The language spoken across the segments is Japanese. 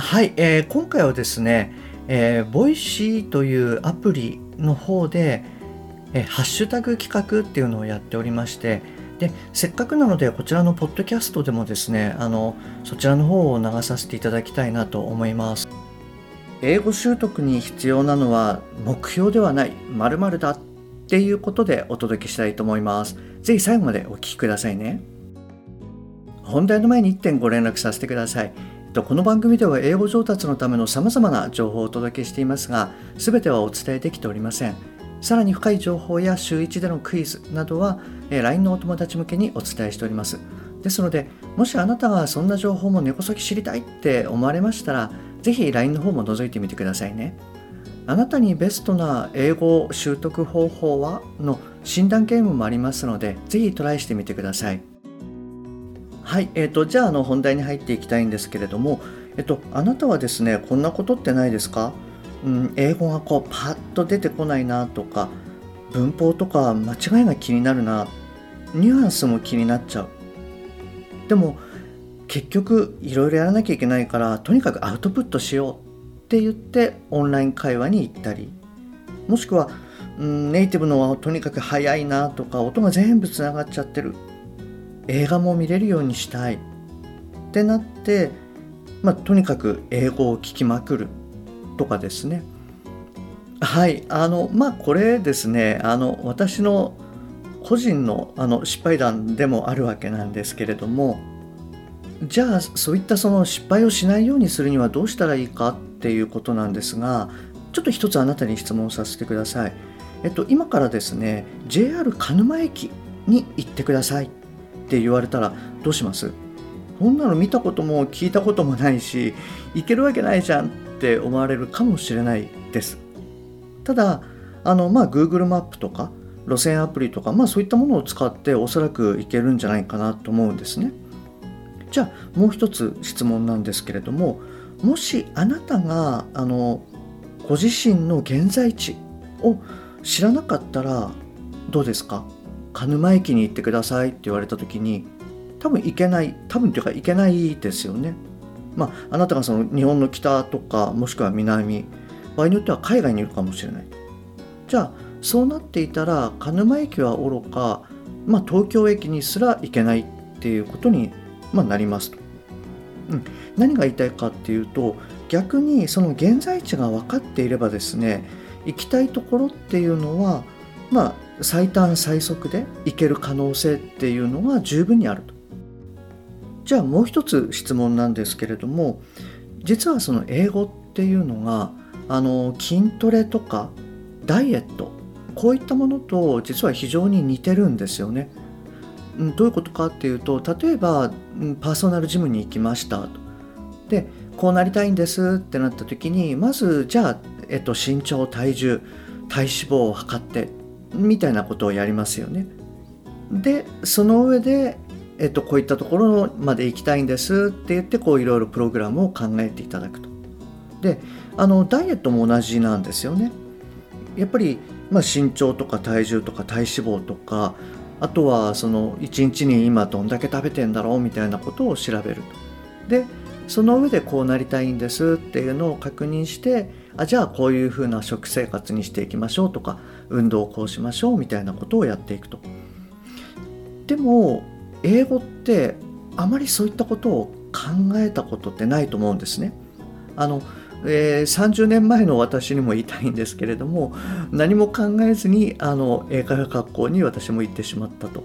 はい、えー、今回はですね、えー、ボイシーというアプリの方で、えー、ハッシュタグ企画っていうのをやっておりましてでせっかくなのでこちらのポッドキャストでもですねあのそちらの方を流させていただきたいなと思います。英語習得に必要なのは目標ではない〇〇だっていうことでお届けしたいと思います。ぜひ最後までお聞きくださいね。本題の前に1点ご連絡させてください。この番組では英語上達のためのさまざまな情報をお届けしていますが全てはお伝えできておりません。さらに深い情報や週1でのクイズなどは LINE のお友達向けにお伝えしております。ですのでもしあなたがそんな情報も根こそぎ知りたいって思われましたらぜひ LINE の方も覗いてみてくださいね。あなたにベストな英語習得方法は？の診断ゲームもありますのでぜひトライしてみてください。はい、えーと、じゃああの本題に入っていきたいんですけれども、えっと、あなたはですねこんなことってないですか、うん、英語がこうパッと出てこないなとか文法とか間違いが気になるなニュアンスも気になっちゃう。でも結局いろいろやらなきゃいけないからとにかくアウトプットしようって言ってオンライン会話に行ったりもしくは、うん、ネイティブのはとにかく早いなとか音が全部つながっちゃってる。映画も見れるようにしたい。ってなって、まあ、とにかく英語を聞きまくる。とかですね。はい。あのまあこれですね。あの私の個人のあの失敗談でもあるわけなんですけれどもじゃあそういったその失敗をしないようにするにはどうしたらいいかっていうことなんですがちょっと一つあなたに質問させてください。えっと、今からですね JR 鹿沼駅に行ってください。って言われたらどうします？こんなの見たことも聞いたこともないしいけるわけないじゃんって思われるかもしれないです。ただあのまあ Google マップとか路線アプリとかまあそういったものを使っておそらくいけるんじゃないかなと思うんですね。じゃあもう一つ質問なんですけれどももしあなたがあのご自身の現在地を知らなかったらどうですか？鹿沼駅に行ってくださいって言われた時に多分行けない多分というか行けないですよね。まあ、あなたがその日本の北とかもしくは南場合によっては海外にいるかもしれない。じゃあそうなっていたら鹿沼駅はおろか、まあ、東京駅にすら行けないっていうことに、まあ、なりますと、うん。何が言いたいかっていうと逆にその現在地が分かっていればですね行きたいところっていうのはまあ最短最速でいける可能性っていうのが十分にあると。じゃあもう一つ質問なんですけれども実はその英語っていうのがあの筋トレとかダイエットこういったものと実は非常に似てるんですよね。どういうことかっていうと例えばパーソナルジムに行きましたと。でこうなりたいんですってなった時にまずじゃあ、えっと、身長体重体脂肪を測ってみたいなことをやりますよね。でその上で、えっと、こういったところまで行きたいんですって言ってこういろいろプログラムを考えていただくと。であのダイエットも同じなんですよね。やっぱり、まあ、身長とか体重とか体脂肪とかあとはその1日に今どんだけ食べてんだろうみたいなことを調べると。でその上でこうなりたいんですっていうのを確認してあじゃあこういうふうな食生活にしていきましょうとか運動をこうしましょうみたいなことをやっていくと。でも英語ってあまりそういったことを考えたことってないと思うんですね。あのえー、30年前の私にも言いたいんですけれども何も考えずにあの英会話学校に私も行ってしまったと。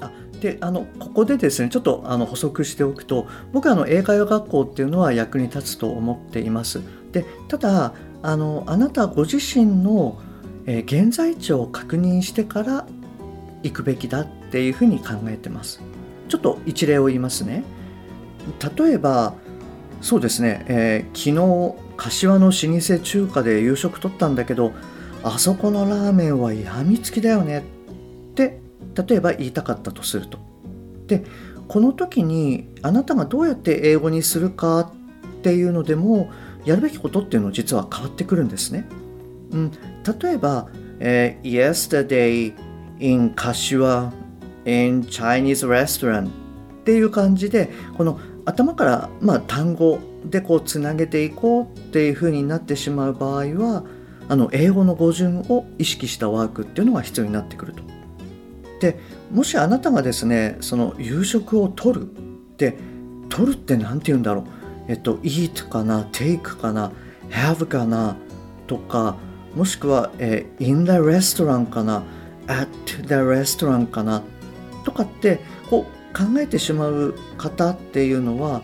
あであのここでですねちょっとあの補足しておくと僕はあの英会話学校っていうのは役に立つと思っています。でただあのあなたご自身のえー、現在地を確認してから行くべきだっていうふうに考えてます。ちょっと一例を言いますね。例えばそうですね、えー、昨日柏の老舗中華で夕食取ったんだけどあそこのラーメンはやみつきだよね。って例えば言いたかったとすると。でこの時にあなたがどうやって英語にするかっていうのでもやるべきことっていうのは実は変わってくるんですね、うん、例えば、えー、Yesterday in 柏 in Chinese restaurant っていう感じでこの頭からまあ単語でこうつなげていこうっていうふうになってしまう場合はあの英語の語順を意識したワークっていうのが必要になってくると。でもしあなたがですねその夕食を取るって取るって何て言うんだろうえっと eat かな take かな have かなとかもしくは、えー、in the restaurant かな？at the restaurant かな？とかってこう考えてしまう方っていうのは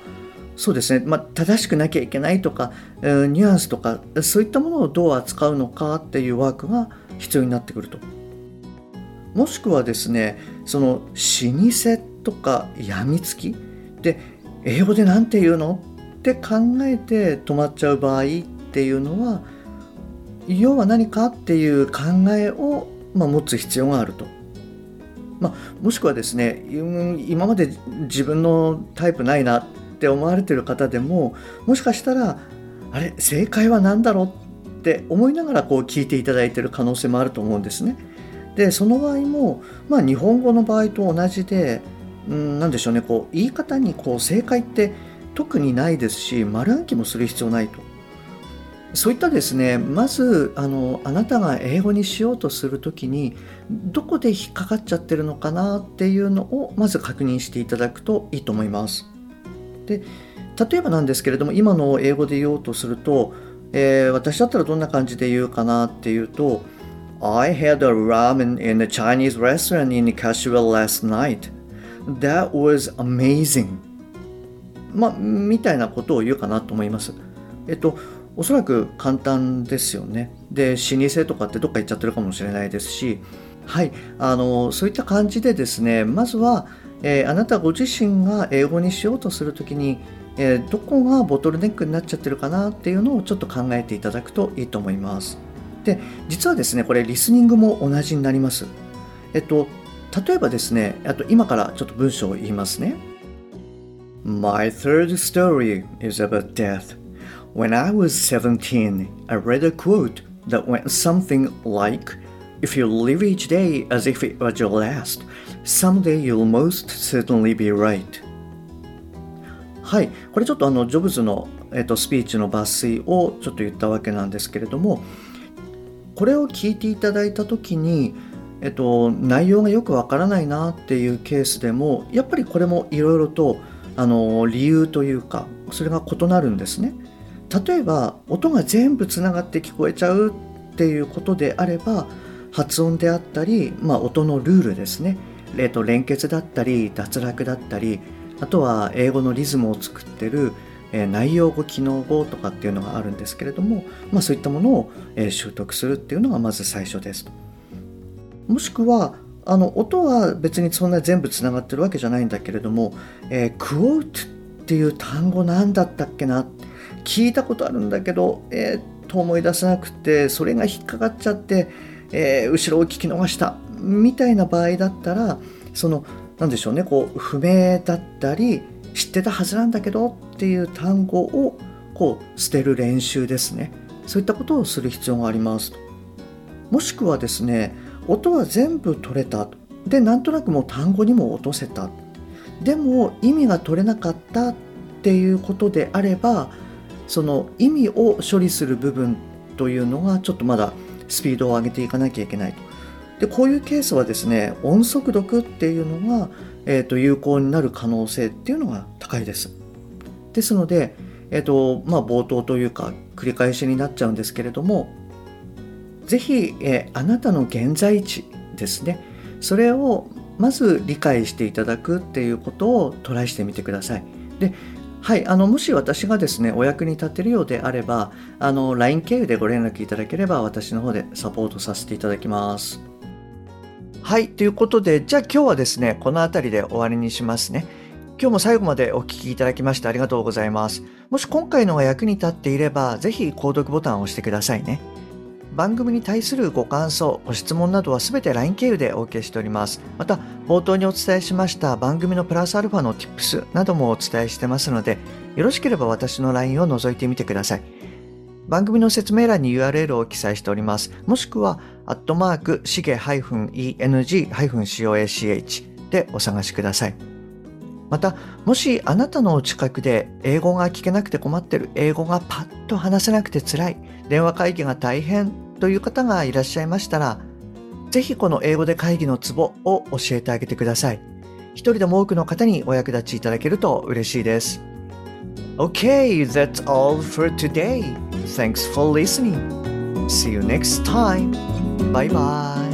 そうですね、まあ、正しくなきゃいけないとか、えー、ニュアンスとかそういったものをどう扱うのかっていうワークが必要になってくると。もしくはですねその老舗とかやみつき？で英語で何て言うの？って考えて止まっちゃう場合っていうのは要は何かっていう考えを、まあ、持つ必要があると。まあ、もしくはですね今まで自分のタイプないなって思われてる方でももしかしたらあれ正解は何だろうって思いながらこう聞いていただいてる可能性もあると思うんですね。でその場合も、まあ、日本語の場合と同じで何でしょうねこう言い方にこう正解って特にないですし丸暗記もする必要ないと。そういったですねまずあのあなたが英語にしようとする時にどこで引っかかっちゃってるのかなっていうのをまず確認していただくといいと思います。で例えばなんですけれども今の英語で言おうとすると、えー、私だったらどんな感じで言うかなっていうと I had a ramen in a Chinese restaurant in Kashiwa last night. That was amazing. まあ、みたいなことを言うかなと思います。えっと、おそらく簡単ですよね。で、老舗とかってどっか行っちゃってるかもしれないですし、はい、あの、そういった感じでですね、まずは、えー、あなたご自身が英語にしようとするときに、えー、どこがボトルネックになっちゃってるかなっていうのをちょっと考えていただくといいと思います。で、実はですね、これリスニングも同じになります。えっと、例えばですね、あと今からちょっと文章を言いますね。My third story is about death. When I was 17, I read a quote that went something like, If you live each day as if it was your last, someday you'll most certainly be right. はい、これちょっとあのジョブズの、えっと、スピーチの抜粋をちょっと言ったわけなんですけれども、これを聞いていただいた時に、えっと、内容がよくわからないなっていうケースでもやっぱりこれもいろいろとあの理由というかそれが異なるんですね。例えば音が全部つながって聞こえちゃうっていうことであれば発音であったり、まあ、音のルールですね、えっと、連結だったり脱落だったりあとは英語のリズムを作ってるえ内容語機能語とかっていうのがあるんですけれども、まあ、そういったものを、え習得するっていうのがまず最初です。もしくはあの音は別にそんな全部つながってるわけじゃないんだけれども、えー、クォートっていう単語何だったっけな聞いたことあるんだけど、えー、と思い出せなくてそれが引っかかっちゃって、えー、後ろを聞き逃した。みたいな場合だったらその何でしょうねこう不明だったり知ってたはずなんだけどっていう単語をこう捨てる練習ですね。そういったことをする必要があります。もしくはですね音は全部取れた。でなんとなくもう単語にも落とせた。でも意味が取れなかったっていうことであればその意味を処理する部分というのがちょっとまだスピードを上げていかなきゃいけないとでこういうケースはですね音速読っていうのがえーと、有効になる可能性っていうのが高いです。ですので、えーとまあ、冒頭というか繰り返しになっちゃうんですけれども是非、えー、あなたの現在地ですねそれをまず理解していただくっていうことをトライしてみてください。ではい、あのもし私がですねお役に立てるようであればあの LINE 経由でご連絡いただければ私の方でサポートさせていただきます。はい、ということで、じゃあ今日はですね、この辺りで終わりにしますね。今日も最後までお聞きいただきましてありがとうございます。もし今回のが役に立っていれば、ぜひ購読ボタンを押してくださいね。番組に対するご感想、ご質問などはすべて LINE 経由でお受けしております。また、冒頭にお伝えしました番組のプラスアルファの Tips などもお伝えしてますので、よろしければ私の LINE を覗いてみてください。番組の説明欄に URL を記載しております。もしくは、アットマーク、しげ -eng-coach でお探しください。また、もしあなたのお近くで英語が聞けなくて困ってる、英語がパッと話せなくて辛い、電話会議が大変という方がいらっしゃいましたら、ぜひこの英語で会議のツボを教えてあげてください。一人でも多くの方にお役立ちいただけると嬉しいです。Okay, that's all for today. Thanks for listening. See you next time. Bye bye.